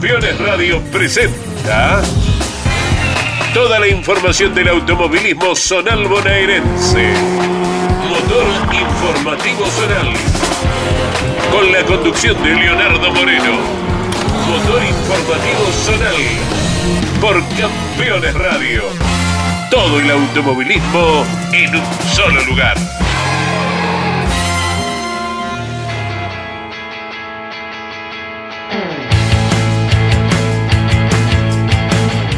Campeones Radio presenta toda la información del automovilismo zonal bonaerense. Motor Informativo Zonal. Con la conducción de Leonardo Moreno. Motor Informativo Zonal. Por Campeones Radio. Todo el automovilismo en un solo lugar.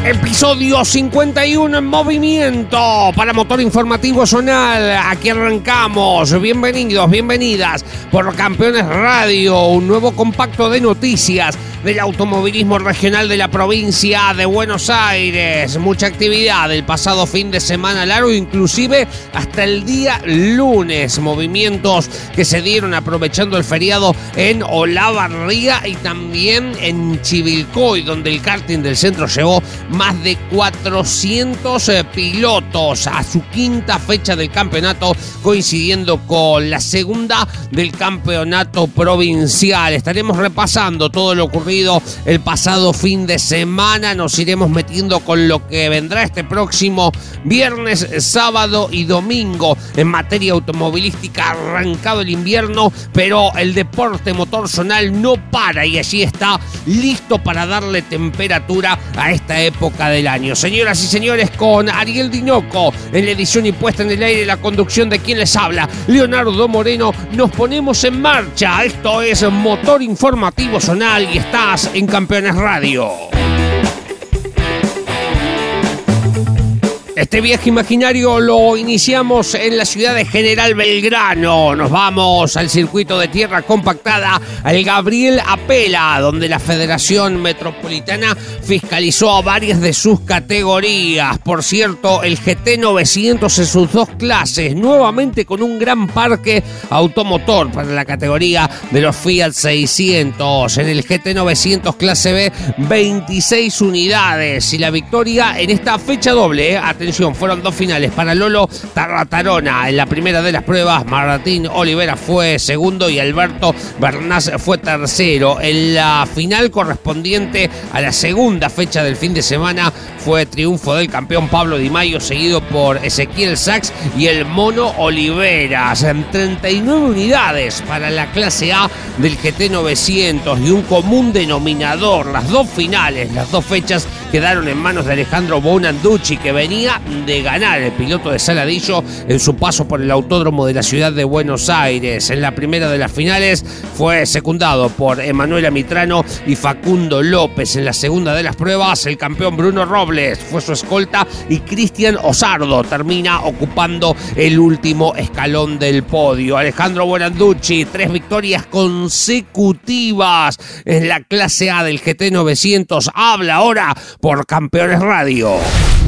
Episodio 51 en movimiento para Motor Informativo Zonal. Aquí arrancamos. Bienvenidos, bienvenidas por Campeones Radio, un nuevo compacto de noticias del automovilismo regional de la provincia de Buenos Aires. Mucha actividad el pasado fin de semana largo, inclusive hasta el día lunes. Movimientos que se dieron aprovechando el feriado en Olavarría y también en Chivilcoy, donde el karting del centro llevó más de 400 eh, pilotos a su quinta fecha del campeonato, coincidiendo con la segunda del campeonato provincial. Estaremos repasando todo lo ocurrido el pasado fin de semana. Nos iremos metiendo con lo que vendrá este próximo viernes, sábado y domingo en materia automovilística. Arrancado el invierno, pero el deporte motor zonal no para y allí está listo para darle temperatura a esta época del año. Señoras y señores, con Ariel Dinoco en la edición y puesta en el aire la conducción de quien les habla, Leonardo Moreno, nos ponemos en marcha. Esto es Motor Informativo Zonal y está en Campeones Radio. Este viaje imaginario lo iniciamos en la ciudad de General Belgrano. Nos vamos al circuito de tierra compactada, al Gabriel Apela, donde la Federación Metropolitana fiscalizó a varias de sus categorías. Por cierto, el GT 900 en sus dos clases, nuevamente con un gran parque automotor para la categoría de los Fiat 600. En el GT 900 clase B, 26 unidades y la victoria en esta fecha doble. ¿eh? Fueron dos finales para Lolo Tarratarona. En la primera de las pruebas, Martín Olivera fue segundo y Alberto Bernás fue tercero. En la final correspondiente a la segunda fecha del fin de semana fue triunfo del campeón Pablo Di Mayo, seguido por Ezequiel Sachs y el Mono Oliveras. En 39 unidades para la clase A del GT 900 y un común denominador. Las dos finales, las dos fechas quedaron en manos de Alejandro Bonanducci, que venía de ganar el piloto de Saladillo en su paso por el autódromo de la ciudad de Buenos Aires. En la primera de las finales fue secundado por Emanuela Mitrano y Facundo López. En la segunda de las pruebas, el campeón Bruno Robles fue su escolta y Cristian Osardo termina ocupando el último escalón del podio. Alejandro Bonanducci, tres victorias consecutivas en la clase A del GT 900. Habla ahora por Campeones Radio.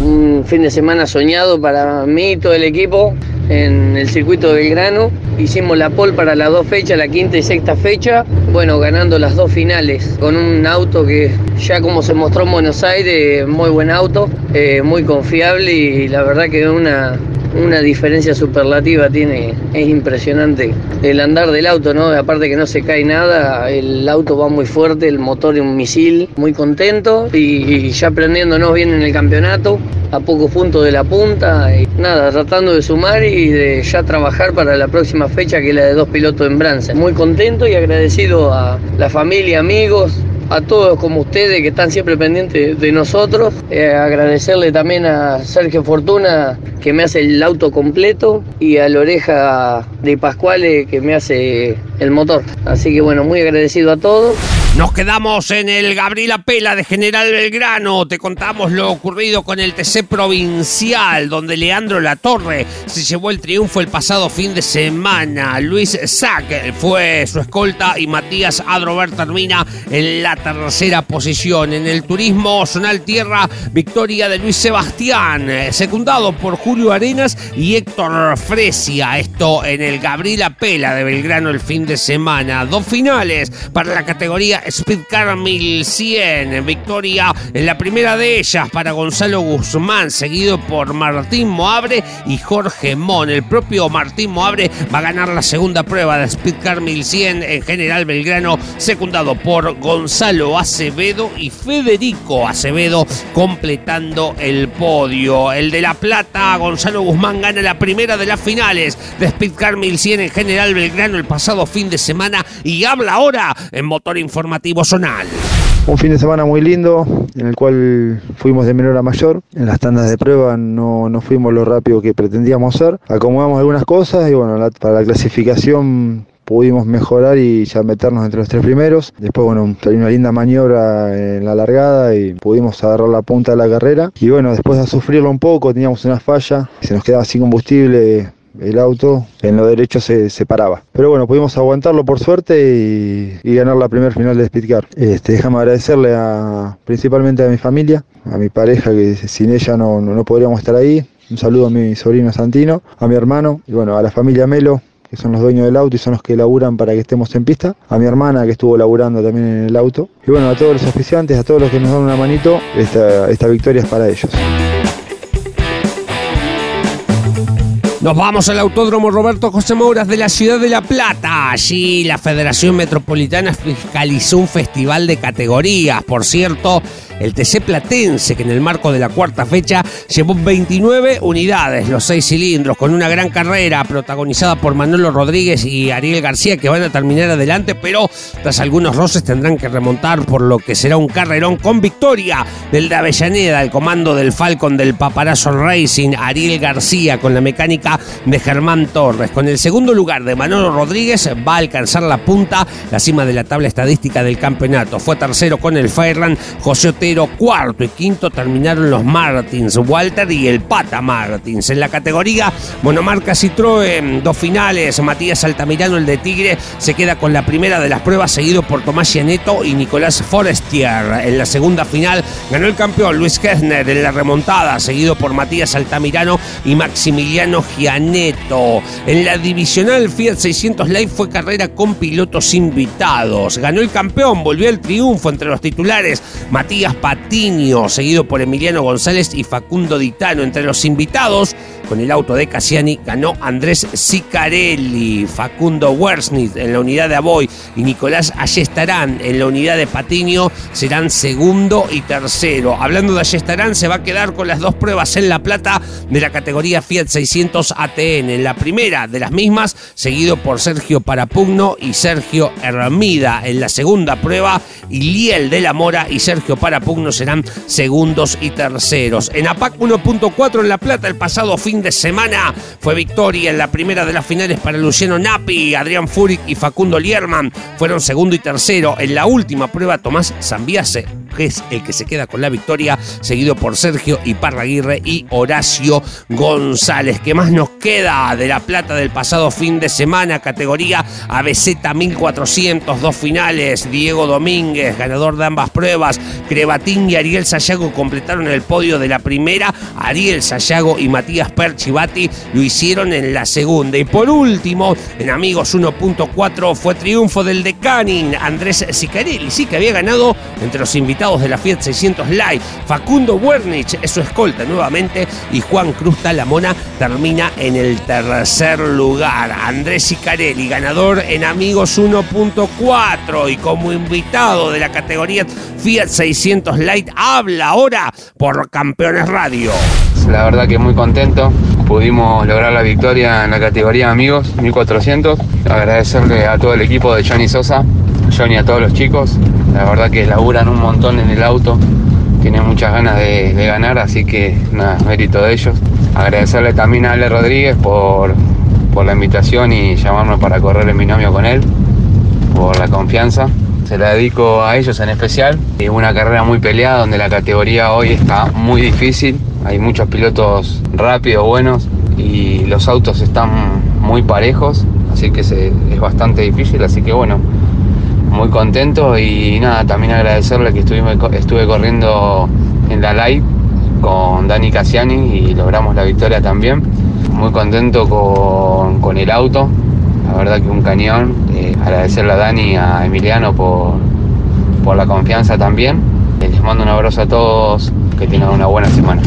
Un fin de semana soñado para mí y todo el equipo en el circuito de Belgrano. Hicimos la pole para las dos fechas, la quinta y sexta fecha. Bueno, ganando las dos finales con un auto que ya como se mostró en Buenos Aires, muy buen auto, eh, muy confiable y la verdad que una, una diferencia superlativa tiene, es impresionante el andar del auto, ¿no? Aparte que no se cae nada, el auto va muy fuerte, el motor es un misil, muy contento y, ya prendiéndonos bien en el campeonato, a pocos puntos de la punta, y nada, tratando de sumar y de ya trabajar para la próxima fecha que es la de dos pilotos en Brance. Muy contento y agradecido a la familia, amigos, a todos como ustedes que están siempre pendientes de nosotros. Eh, agradecerle también a Sergio Fortuna que me hace el auto completo y a la oreja de Pascuale que me hace el motor. Así que bueno, muy agradecido a todos. Nos quedamos en el Gabriela Pela de General Belgrano. Te contamos lo ocurrido con el TC Provincial, donde Leandro Latorre se llevó el triunfo el pasado fin de semana. Luis Sack fue su escolta y Matías Adrover termina en la tercera posición. En el turismo Zonal Tierra, victoria de Luis Sebastián, secundado por Julio Arenas y Héctor Fresia. Esto en el Gabriela Pela de Belgrano el fin de semana. Dos finales para la categoría Speedcar 1100. Victoria en la primera de ellas para Gonzalo Guzmán, seguido por Martín Moabre y Jorge Mon. El propio Martín Moabre va a ganar la segunda prueba de Speedcar 1100 en General Belgrano, secundado por Gonzalo Acevedo y Federico Acevedo, completando el podio. El de La Plata, Gonzalo Guzmán gana la primera de las finales de Speedcar 1100 en General Belgrano el pasado fin de semana y habla ahora en Motor Un fin de semana muy lindo, en el cual fuimos de menor a mayor. En las tandas de prueba no, no fuimos lo rápido que pretendíamos ser. Acomodamos algunas cosas y bueno, para la clasificación pudimos mejorar y ya meternos entre los tres primeros. Después, bueno, salió una linda maniobra en la largada y pudimos agarrar la punta de la carrera. Y bueno, después de sufrirlo un poco, teníamos una falla, se nos quedaba sin combustible el auto en lo derecho se, paraba. Pero bueno, pudimos aguantarlo por suerte y, ganar la primera final de Speedcar. Este, déjame agradecerle a, principalmente a mi familia, a mi pareja, que sin ella no, no, podríamos estar ahí. Un saludo a mi sobrino Santino, a mi hermano y bueno, a la familia Melo, que son los dueños del auto y son los que laburan para que estemos en pista, a mi hermana que estuvo laburando también en el auto, y bueno, a todos los oficiantes, a todos los que nos dan una manito, esta, esta victoria es para ellos. Nos vamos al Autódromo Roberto José Mouras de la ciudad de La Plata. Allí la Federación Metropolitana fiscalizó un festival de categorías. Por cierto, el TC Platense, que en el marco de la cuarta fecha llevó 29 unidades, los seis cilindros, con una gran carrera protagonizada por Manolo Rodríguez y Ariel García, que van a terminar adelante, pero tras algunos roces tendrán que remontar por lo que será un carrerón con victoria del de Avellaneda, el comando del Falcon del Paparazzo Racing, Ariel García, con la mecánica de Germán Torres. Con el segundo lugar de Manolo Rodríguez va a alcanzar la punta, la cima de la tabla estadística del campeonato. Fue tercero con el Fairland José Otero, cuarto y quinto terminaron los Martins, Walter y el Pata Martins. En la categoría monomarca Citroën, dos finales, Matías Altamirano, el de Tigre, se queda con la primera de las pruebas, seguido por Tomás Gianetto y Nicolás Forestier. En la segunda final ganó el campeón Luis Kessner en la remontada, seguido por Matías Altamirano y Maximiliano En la divisional Fiat 600 Live fue carrera con pilotos invitados. Ganó el campeón, volvió el triunfo entre los titulares Matías Patiño, seguido por Emiliano González y Facundo Ditano. Entre los invitados, con el auto de Cassiani, ganó Andrés Sicarelli, Facundo Wersnitz en la unidad de Aboy y Nicolás Ayestarán en la unidad de Patiño serán segundo y tercero. Hablando de Ayestarán, se va a quedar con las dos pruebas en La Plata de la categoría Fiat 600 ATN. En la primera de las mismas, seguido por Sergio Parapugno y Sergio Hermida. En la segunda prueba, Iliel de la Mora y Sergio Parapugno serán segundos y terceros. En APAC 1.4 en La Plata el pasado fin de semana fue victoria en la primera de las finales para Luciano Napi, Adrián Furik y Facundo Lierman. Fueron segundo y tercero. En la última prueba, Tomás Zambiase que es el que se queda con la victoria, seguido por Sergio Iparraguirre y Horacio González. ¿Qué más nos queda de la plata del pasado fin de semana? Categoría ABZ 1400, dos finales. Diego Domínguez, ganador de ambas pruebas. Crebatín y Ariel Sayago completaron el podio de la primera. Ariel Sayago y Matías Perchivati lo hicieron en la segunda. Y por último, en Amigos 1.4 fue triunfo del Decanin, Andrés Sicarelli, sí que había ganado entre los invitados de la Fiat 600 Live. Facundo Wernich es su escolta nuevamente y Juan Cruz Talamona termina en el tercer lugar. Andrés Icarelli, ganador en Amigos 1.4 y como invitado de la categoría Fiat 600 Light habla ahora por Campeones Radio. La verdad que muy contento. Pudimos lograr la victoria en la categoría Amigos 1400. Agradecerle a todo el equipo de Johnny Sosa, Johnny a todos los chicos, la verdad que laburan un montón en el auto, tienen muchas ganas de, ganar, así que mérito de ellos. Agradecerle también a Ale Rodríguez por, la invitación y llamarnos para correr el binomio con él, por la confianza. Se la dedico a ellos en especial. Es una carrera muy peleada donde la categoría hoy está muy difícil. Hay muchos pilotos rápidos, buenos y los autos están muy parejos, así que es bastante difícil. Así que bueno, muy contento y nada, también agradecerle que estuve, corriendo en la live con Dani Cassiani y logramos la victoria también. Muy contento con, el auto, la verdad que un cañón. Eh, agradecerle a Dani y a Emiliano por, por la confianza también. Les mando un abrazo a todos, que tengan una buena semana.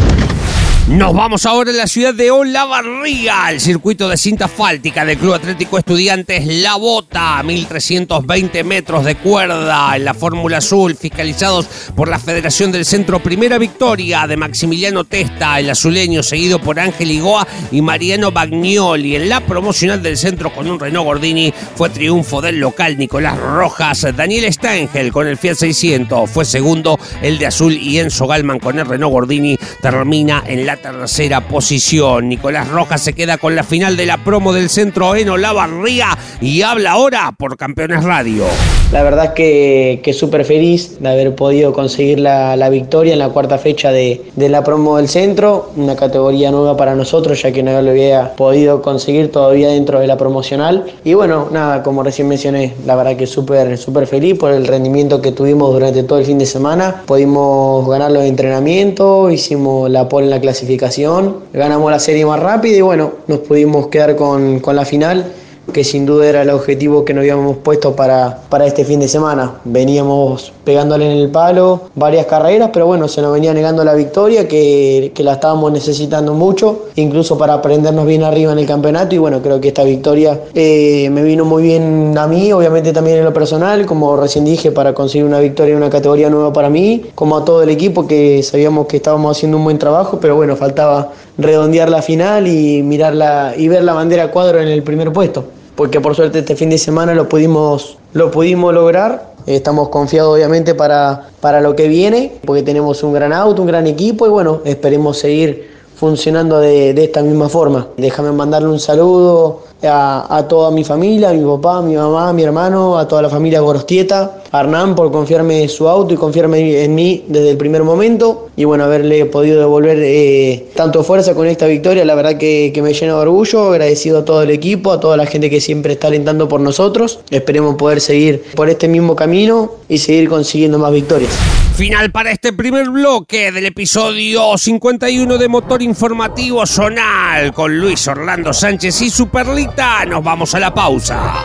Nos vamos ahora a la ciudad de Olavarría, al circuito de cinta asfáltica del Club Atlético Estudiantes La Bota, 1320 metros de cuerda en la Fórmula Azul, fiscalizados por la Federación del Centro. Primera victoria de Maximiliano Testa, el azuleño, seguido por Ángel Igoa y Mariano Bagnoli. En la promocional del centro con un Renault Gordini fue triunfo del local Nicolás Rojas. Daniel Stangel con el Fiat 600 fue segundo, el de azul y Enzo Galman con el Renault Gordini termina en la tercera posición. Nicolás Rojas se queda con la final de la promo del centro en Olavarría y habla ahora por Campeones Radio. La verdad que, que súper feliz de haber podido conseguir la, victoria en la cuarta fecha de, la promo del centro, una categoría nueva para nosotros ya que no lo había podido conseguir todavía dentro de la promocional. Y bueno, nada, como recién mencioné, la verdad que súper súper feliz por el rendimiento que tuvimos durante todo el fin de semana. Pudimos ganar los entrenamientos, hicimos la pole en la clasificación, ganamos la serie más rápida y bueno, nos pudimos quedar con la final que sin duda era el objetivo que nos habíamos puesto para, para este fin de semana. Veníamos pegándole en el palo varias carreras, pero bueno, se nos venía negando la victoria, que, que la estábamos necesitando mucho, incluso para prendernos bien arriba en el campeonato. Y bueno, creo que esta victoria eh, me vino muy bien a mí, obviamente también en lo personal, como recién dije, para conseguir una victoria en una categoría nueva para mí, como a todo el equipo que sabíamos que estábamos haciendo un buen trabajo, pero bueno, faltaba redondear la final y mirarla y ver la bandera cuadro en el primer puesto porque por suerte este fin de semana lo pudimos, lo pudimos lograr. Estamos confiados obviamente para, para lo que viene, porque tenemos un gran auto, un gran equipo y bueno, esperemos seguir funcionando de, de esta misma forma. Déjame mandarle un saludo a, a, toda mi familia, a mi papá, a mi mamá, a mi hermano, a toda la familia Gorostieta, a Hernán por confiarme su auto y confiarme en mí desde el primer momento. Y bueno, haberle podido devolver eh, tanto fuerza con esta victoria, la verdad que, que, me llena de orgullo, agradecido a todo el equipo, a toda la gente que siempre está alentando por nosotros, esperemos poder seguir por este mismo camino y seguir consiguiendo más victorias. Final para este primer bloque del episodio 51 de Motor Informativo Zonal con Luis Orlando Sánchez y Superlita. Nos vamos a la pausa.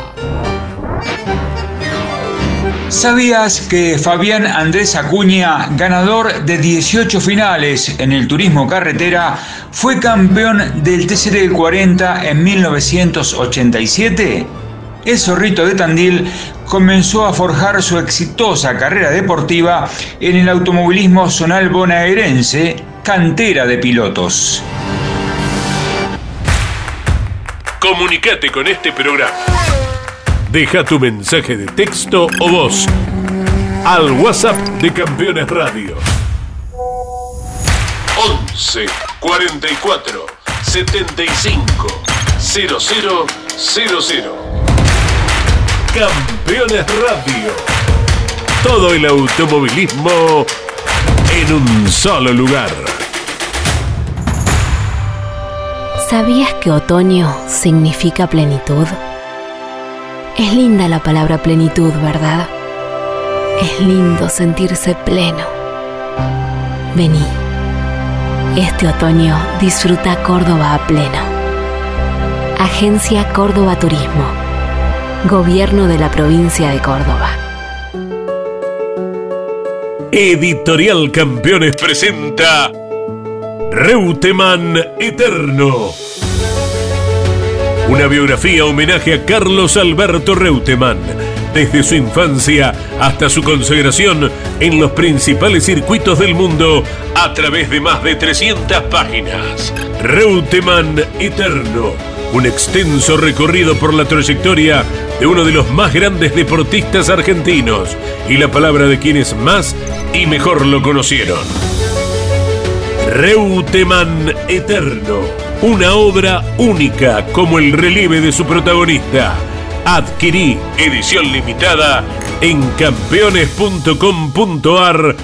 ¿Sabías que Fabián Andrés Acuña, ganador de 18 finales en el turismo carretera, fue campeón del TCR del 40 en 1987? El zorrito de Tandil comenzó a forjar su exitosa carrera deportiva en el automovilismo zonal bonaerense, cantera de pilotos. Comunicate con este programa. Deja tu mensaje de texto o voz al WhatsApp de Campeones Radio. 11 44 75 0000 Campeones Radio. Todo el automovilismo en un solo lugar. ¿Sabías que otoño significa plenitud? Es linda la palabra plenitud, ¿verdad? Es lindo sentirse pleno. Vení. Este otoño disfruta Córdoba a pleno. Agencia Córdoba Turismo. Gobierno de la provincia de Córdoba. Editorial Campeones presenta Reutemann Eterno. Una biografía homenaje a Carlos Alberto Reutemann, desde su infancia hasta su consagración en los principales circuitos del mundo a través de más de 300 páginas. Reutemann Eterno, un extenso recorrido por la trayectoria de uno de los más grandes deportistas argentinos y la palabra de quienes más y mejor lo conocieron. Reutemann Eterno, una obra única como el relieve de su protagonista. Adquirí edición limitada en campeones.com.ar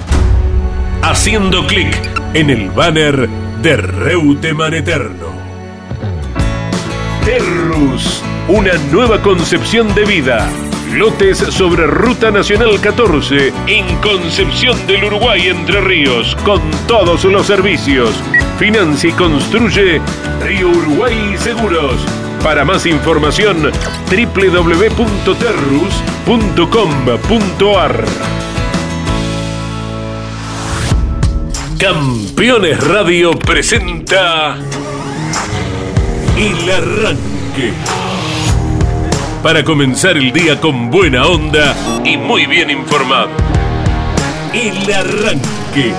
haciendo clic en el banner de Reutemann Eterno. Terrus, una nueva concepción de vida. Lotes sobre Ruta Nacional 14, en Concepción del Uruguay Entre Ríos, con todos los servicios. Financia y construye Río Uruguay Seguros. Para más información, www.terrus.com.ar. Campeones Radio presenta el Arranque. Para comenzar el día con buena onda y muy bien informado. El Arranque.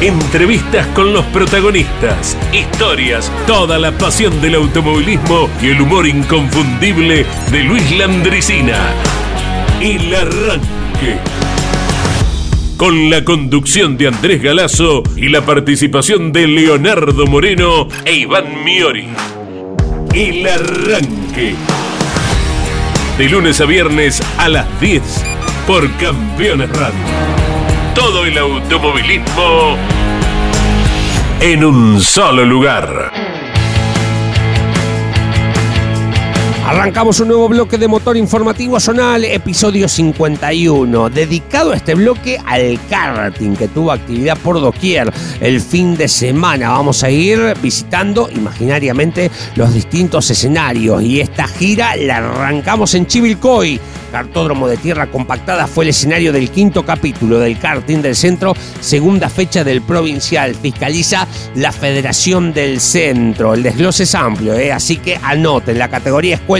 Entrevistas con los protagonistas, historias, toda la pasión del automovilismo y el humor inconfundible de Luis Landricina. El Arranque con la conducción de Andrés Galazo y la participación de Leonardo Moreno e Iván Miori. El arranque. De lunes a viernes a las 10 por Campeones Radio. Todo el automovilismo en un solo lugar. Arrancamos un nuevo bloque de motor informativo zonal, episodio 51, dedicado a este bloque al karting que tuvo actividad por doquier el fin de semana. Vamos a ir visitando imaginariamente los distintos escenarios y esta gira la arrancamos en Chivilcoy. Cartódromo de Tierra Compactada fue el escenario del quinto capítulo del karting del centro, segunda fecha del provincial. Fiscaliza la Federación del Centro. El desglose es amplio, ¿eh? así que anoten la categoría escuela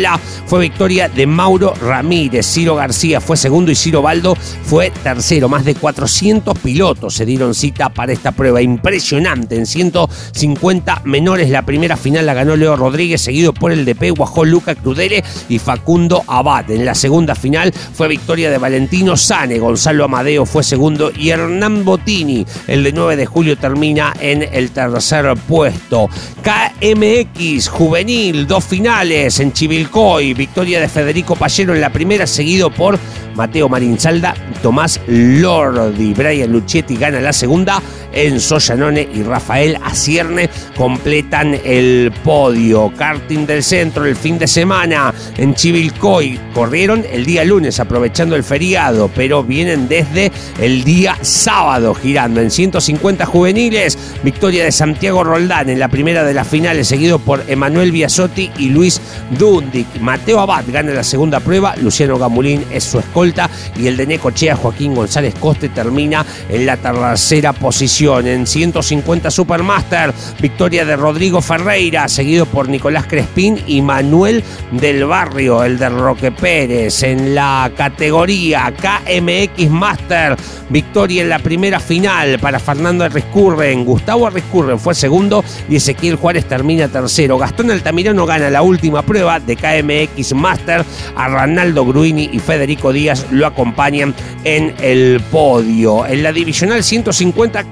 fue victoria de Mauro Ramírez. Ciro García fue segundo y Ciro Baldo fue tercero. Más de 400 pilotos se dieron cita para esta prueba. Impresionante. En 150 menores la primera final la ganó Leo Rodríguez, seguido por el DP Guajó Luca Crudele y Facundo Abad. En la segunda final fue victoria de Valentino Sane. Gonzalo Amadeo fue segundo y Hernán Botini, el de 9 de julio, termina en el tercer puesto. KMX Juvenil, dos finales en Chivil y victoria de Federico Pallero en la primera, seguido por Mateo Marinsalda, Tomás Lordi. Brian Luchetti gana la segunda, Enzo Llanone y Rafael Acierne completan el podio. Karting del centro el fin de semana en Chivilcoy. Corrieron el día lunes aprovechando el feriado, pero vienen desde el día sábado girando en 150 juveniles. Victoria de Santiago Roldán en la primera de las finales, seguido por Emanuel Biasotti y Luis Dundi. Mateo Abad gana la segunda prueba, Luciano Gamulín es su escolta y el de Necochea Joaquín González Coste termina en la tercera posición. En 150 Supermaster, victoria de Rodrigo Ferreira, seguido por Nicolás Crespín y Manuel del Barrio, el de Roque Pérez. En la categoría KMX Master, victoria en la primera final para Fernando Arriscurren. Gustavo Arriscurren fue segundo y Ezequiel Juárez termina tercero. Gastón Altamirano gana la última prueba de KMX Master. A Ranaldo Gruini y Federico Díaz lo acompañan en el podio. En la divisional 150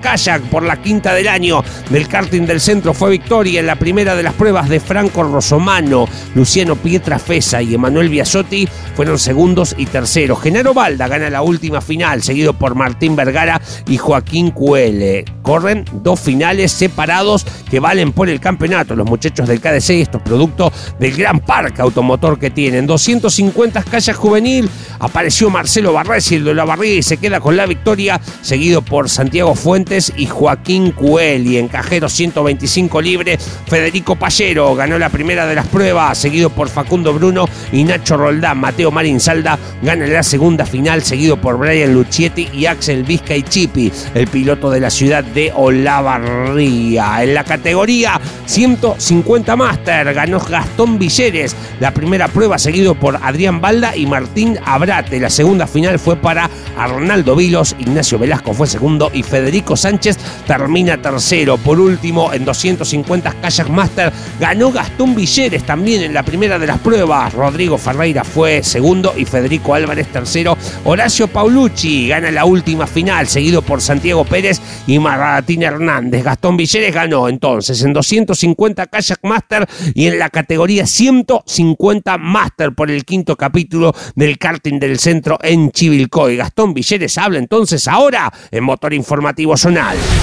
por la quinta del año del karting del centro fue victoria en la primera de las pruebas de Franco Rosomano, Luciano Pietrafesa y Emanuel Biasotti fueron segundos y terceros. Genaro Balda gana la última final, seguido por Martín Vergara y Joaquín Cuele. Corren dos finales separados que valen por el campeonato. Los muchachos del KDC, estos productos del Gran Parque automotor que tienen. 250 calles juvenil. Apareció Marcelo Barresi, el de la barriga, y se queda con la victoria, seguido por Santiago Fuentes y Joaquín Cueli. En cajero 125 libre, Federico Pallero ganó la primera de las pruebas, seguido por Facundo Bruno y Nacho Roldán. Mateo Marín Salda gana la segunda final, seguido por Brian Luchietti y Axel Vizca y Chipi, el piloto de la ciudad de Olavarría. En la categoría 150 Master ganó Gastón Villeres la primera prueba, seguido por Adrián Balda y Martín Abrate. La segunda final fue para Arnaldo Vilos, Ignacio Velasco fue segundo y Federico Sánchez termina tercero. Por último, en 250 Kayak Master ganó Gastón Villeres también en la primera de las pruebas. Rodrigo Ferreira fue segundo y Federico Álvarez tercero. Horacio Paulucci gana la última final, seguido por Santiago Pérez y Martín Hernández. Gastón Villeres ganó entonces en 250 Kayak Master y en la categoría 150 Master por el quinto capítulo del karting del centro en Chivilcoy. Gastón Villeres habla entonces ahora en Motor Informativo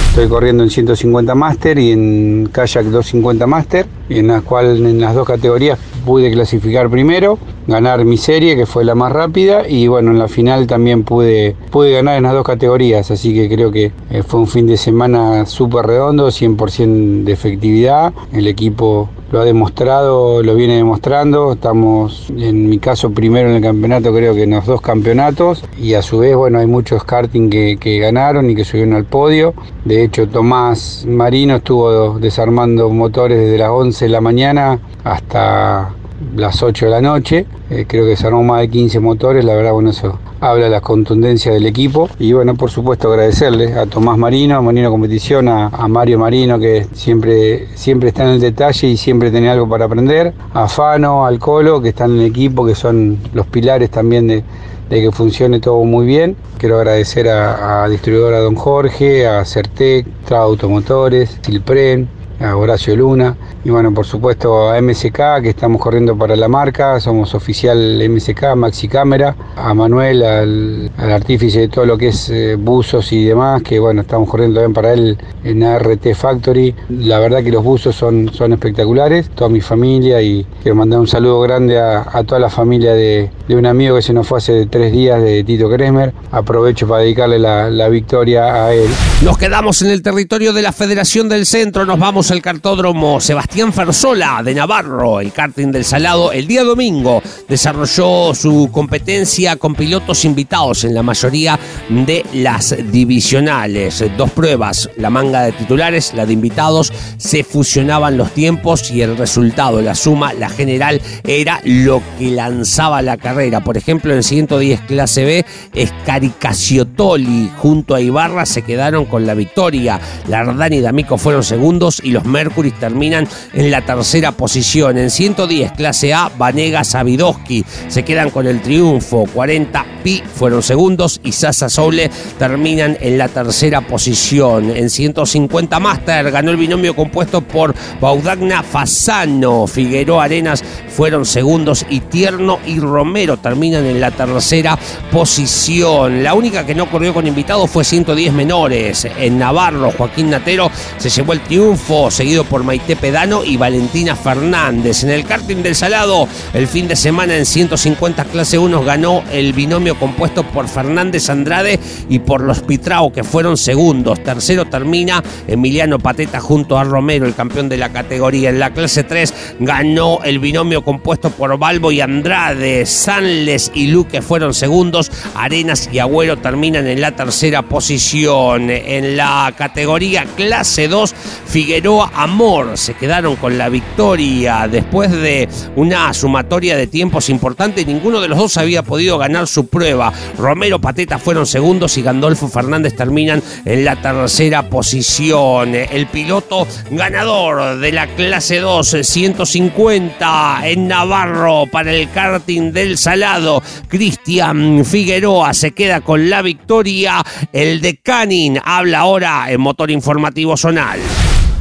Estoy corriendo en 150 Master y en Kayak 250 Master, en las cuales en las dos categorías pude clasificar primero, ganar mi serie, que fue la más rápida, y bueno, en la final también pude, pude ganar en las dos categorías, así que creo que eh, fue un fin de semana súper redondo, 100% de efectividad, el equipo lo ha demostrado, lo viene demostrando. Estamos, en mi caso, primero en el campeonato, creo que en los dos campeonatos. Y a su vez, bueno, hay muchos karting que, que ganaron y que subieron al podio. De hecho, Tomás Marino estuvo desarmando motores desde las 11 de la mañana hasta las 8 de la noche. Eh, creo que se más de 15 motores, la verdad, bueno, eso habla de la contundencia del equipo. Y bueno, por supuesto, agradecerle a Tomás Marino, a Marino Competición, a, Mario Marino, que siempre, siempre está en el detalle y siempre tiene algo para aprender, a Fano, al Colo, que están en el equipo, que son los pilares también de, que funcione todo muy bien. Quiero agradecer a, a distribuidora Don Jorge, a Certec, Trado Automotores, Silpren, a Horacio Luna y bueno, por supuesto a MSK que estamos corriendo para la marca, somos oficial MSK, Maxi Cámara, a Manuel, al, al, artífice de todo lo que es eh, buzos y demás, que bueno, estamos corriendo también para él en ART Factory. La verdad que los buzos son, son espectaculares, toda mi familia y quiero mandar un saludo grande a, toda la familia de, de, un amigo que se nos fue hace tres días, de Tito Kresmer. Aprovecho para dedicarle la, la victoria a él. Nos quedamos en el territorio de la Federación del Centro, nos vamos al cartódromo Sebastián Fersola de Navarro, el karting del Salado, el día domingo desarrolló su competencia con pilotos invitados en la mayoría de las divisionales. Dos pruebas, la manga de titulares, la de invitados, se fusionaban los tiempos y el resultado, la suma, la general, era lo que lanzaba la carrera. Por ejemplo, en 110 clase B, Escaricaciotoli junto a Ibarra se quedaron con la victoria. Lardani y D'Amico fueron segundos y los Mercury terminan en la tercera posición. En 110 clase A, Vanega Sabidowski se quedan con el triunfo. 40 Pi fueron segundos y Sasa Soule terminan en la tercera posición. En 150 Master ganó el binomio compuesto por Baudagna Fasano. Figueroa Arenas fueron segundos y Tierno y Romero terminan en la tercera posición. La única que no corrió con invitado fue 110 menores. En Navarro, Joaquín Natero se llevó el triunfo, seguido por Maite Pedano y Valentina Fernández. En el karting del Salado, el fin de semana en 150 clase 1 ganó el binomio compuesto por Fernández Andrade y por los Pitrao, que fueron segundos. Tercero termina Emiliano Pateta junto a Romero, el campeón de la categoría. En la clase 3 ganó el binomio compuesto por Balbo y Andrade. Sanles y Luque fueron segundos. Arenas y Agüero terminan en la tercera posición. En la categoría clase 2, Figueroa Amor se quedaron con la victoria después de una sumatoria de tiempos importante. Ninguno de los dos había podido ganar su prueba. Romero Pateta fueron segundos y Gandolfo Fernández terminan en la tercera posición. El piloto ganador de la clase 2, 150 en Navarro para el karting del Salado, Cristian Figueroa se queda con la victoria. El de Canin habla ahora en motor informativo zonal.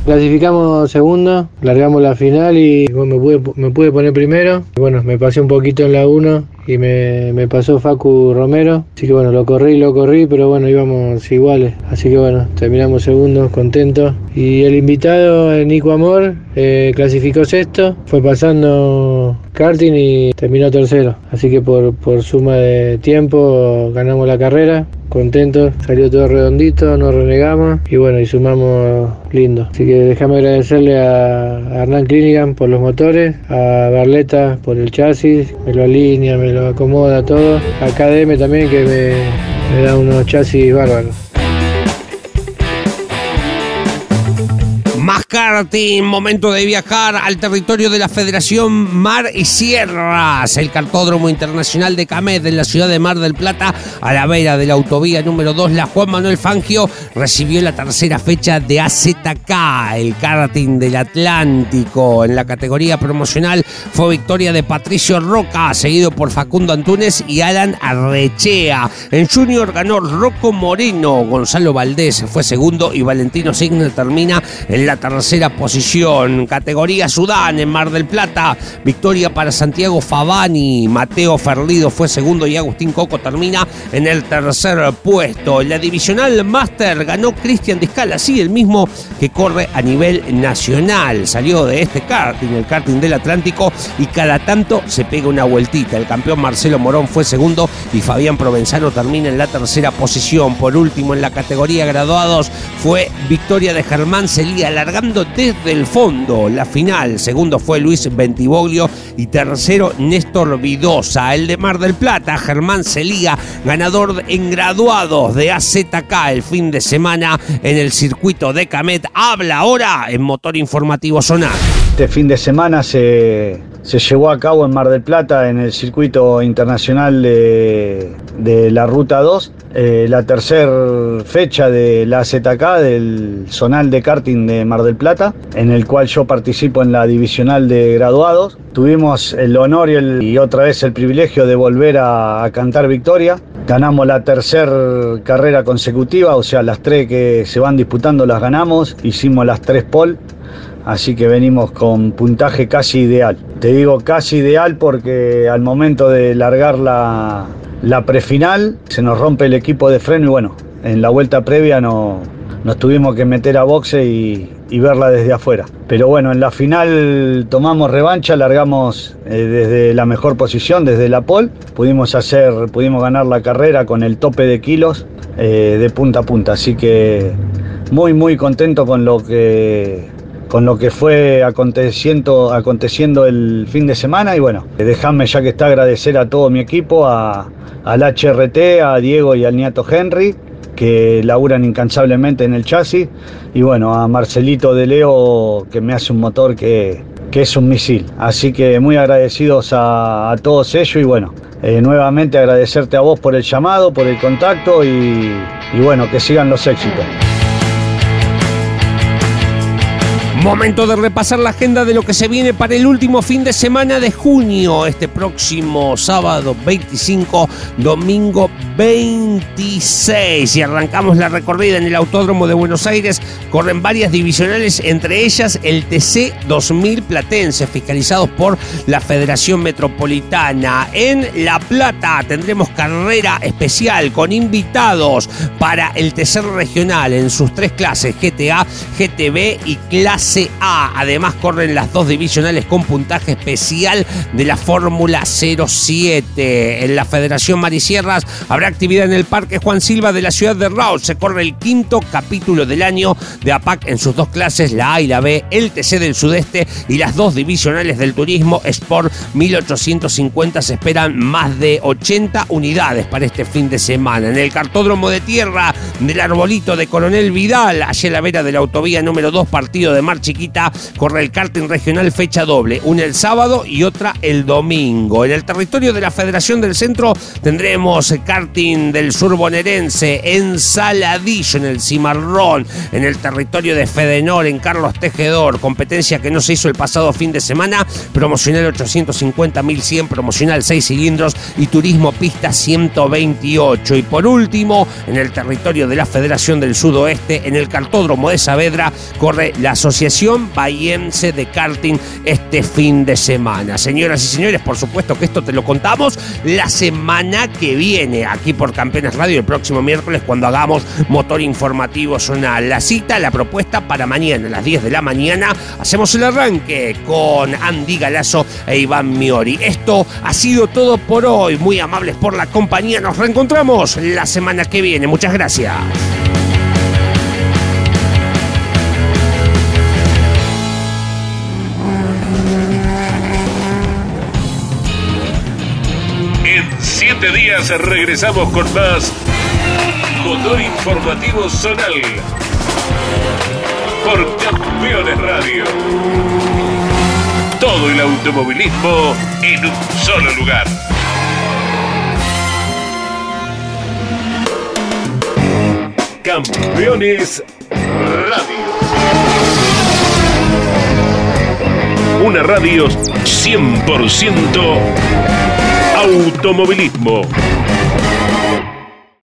Clasificamos segundo, largamos la final y bueno, me, pude, me pude poner primero. Bueno, me pasé un poquito en la 1 y me, me, pasó Facu Romero. Así que bueno, lo corrí, lo corrí, pero bueno, íbamos iguales. Así que bueno, terminamos segundos, contentos. Y el invitado, Nico Amor, eh, clasificó sexto, fue pasando karting y terminó tercero. Así que por, por suma de tiempo ganamos la carrera contentos, salió todo redondito, no renegamos y bueno, y sumamos lindo. Así que déjame agradecerle a, Hernán Clinigan por los motores, a Barleta por el chasis, me lo alinea, me lo acomoda todo, a KDM también que me da unos chasis bárbaros. Más karting, momento de viajar al territorio de la Federación Mar y Sierras, el cartódromo internacional de Camed en la ciudad de Mar del Plata, a la vera de la autovía número 2, la Juan Manuel Fangio recibió la tercera fecha de AZK, el karting del Atlántico. En la categoría promocional fue victoria de Patricio Roca, seguido por Facundo Antunes y Alan Arrechea. En Junior ganó Rocco Moreno, Gonzalo Valdés fue segundo y Valentino Signer termina en la tercera posición. Categoría Sudán en Mar del Plata. Victoria para Santiago Favani. Mateo Ferlido fue segundo y Agustín Coco termina en el tercer puesto. La divisional Master ganó Cristian Discala, sí, el mismo que corre a nivel nacional. Salió de este karting, el karting del Atlántico, y cada tanto se pega una vueltita. El campeón Marcelo Morón fue segundo y Fabián Provenzano termina en la tercera posición. Por último, en la categoría graduados fue victoria de Germán Celía alargando desde el fondo la final. Segundo fue Luis Bentivoglio y tercero Néstor Vidosa. El de Mar del Plata, Germán Celía, ganador en graduados de AZK el fin de semana en el circuito de Camet. Habla ahora en Motor Informativo Sonar. Este fin de semana se, se llevó a cabo en Mar del Plata en el circuito internacional de, de la Ruta 2 eh, la tercera fecha de la ZK del zonal de karting de Mar del Plata, en el cual yo participo en la divisional de graduados. Tuvimos el honor y, el- y otra vez el privilegio de volver a, a cantar victoria. Ganamos la tercera carrera consecutiva, o sea, las tres que se van disputando las ganamos. Hicimos las tres pole. Así que venimos con puntaje casi ideal. Te digo casi ideal porque al momento de largar la, la prefinal se nos rompe el equipo de freno y bueno, en la vuelta previa no, nos tuvimos que meter a boxe y, y verla desde afuera. Pero bueno, en la final tomamos revancha, largamos eh, desde la mejor posición, desde la pole. Pudimos hacer, pudimos ganar la carrera con el tope de kilos eh, de punta a punta. Así que muy muy contento con lo que con lo que fue aconteciendo, aconteciendo el fin de semana y bueno, déjame ya que está agradecer a todo mi equipo, a, al HRT, a Diego y al Niato Henry, que laburan incansablemente en el chasis, y bueno, a Marcelito de Leo, que me hace un motor que, que es un misil. Así que muy agradecidos a, a todos ellos y bueno, eh, nuevamente agradecerte a vos por el llamado, por el contacto y, y bueno, que sigan los éxitos. Momento de repasar la agenda de lo que se viene para el último fin de semana de junio, este próximo sábado 25, domingo 26. Y arrancamos la recorrida en el Autódromo de Buenos Aires. Corren varias divisionales, entre ellas el TC 2000 Platense, fiscalizados por la Federación Metropolitana. En La Plata tendremos carrera especial con invitados para el TC regional en sus tres clases, GTA, GTB y clase A. Además corren las dos divisionales con puntaje especial de la Fórmula 07. En la Federación Marisierras habrá actividad en el Parque Juan Silva de la ciudad de Raúl. Se corre el quinto capítulo del año de APAC en sus dos clases, la A y la B, el TC del Sudeste y las dos divisionales del turismo Sport 1850. Se esperan más de 80 unidades para este fin de semana. En el cartódromo de tierra del Arbolito de Coronel Vidal, en la vera de la autovía número 2, partido de Mar Chiquita, corre el karting regional fecha doble, una el sábado y otra el domingo. En el territorio de la Federación del Centro tendremos karting del sur bonaerense en Saladillo, en el Cimarrón, en el territorio de Fedenor, en Carlos Tejedor, competencia que no se hizo el pasado fin de semana, promocional 850 1100, promocional 6 cilindros y turismo pista 128. Y por último, en el territorio de la Federación del Sudoeste, en el cartódromo de Saavedra, corre la Asociación Bahiense de Karting este fin de semana. Señoras y señores, por supuesto que esto te lo contamos la semana que viene, aquí por Campeones Radio, el próximo miércoles, cuando hagamos motor informativo zonal. La cita, la propuesta para mañana, a las 10 de la mañana, hacemos el arranque con Andy Galazo e Iván Miori. Esto ha sido todo por hoy. Muy amables por la compañía. Nos reencontramos la semana que viene. Muchas gracias. días regresamos con más Motor Informativo Zonal por Campeones Radio. Todo el automovilismo en un solo lugar. Campeones Radio. Una radio 100% Automovilismo.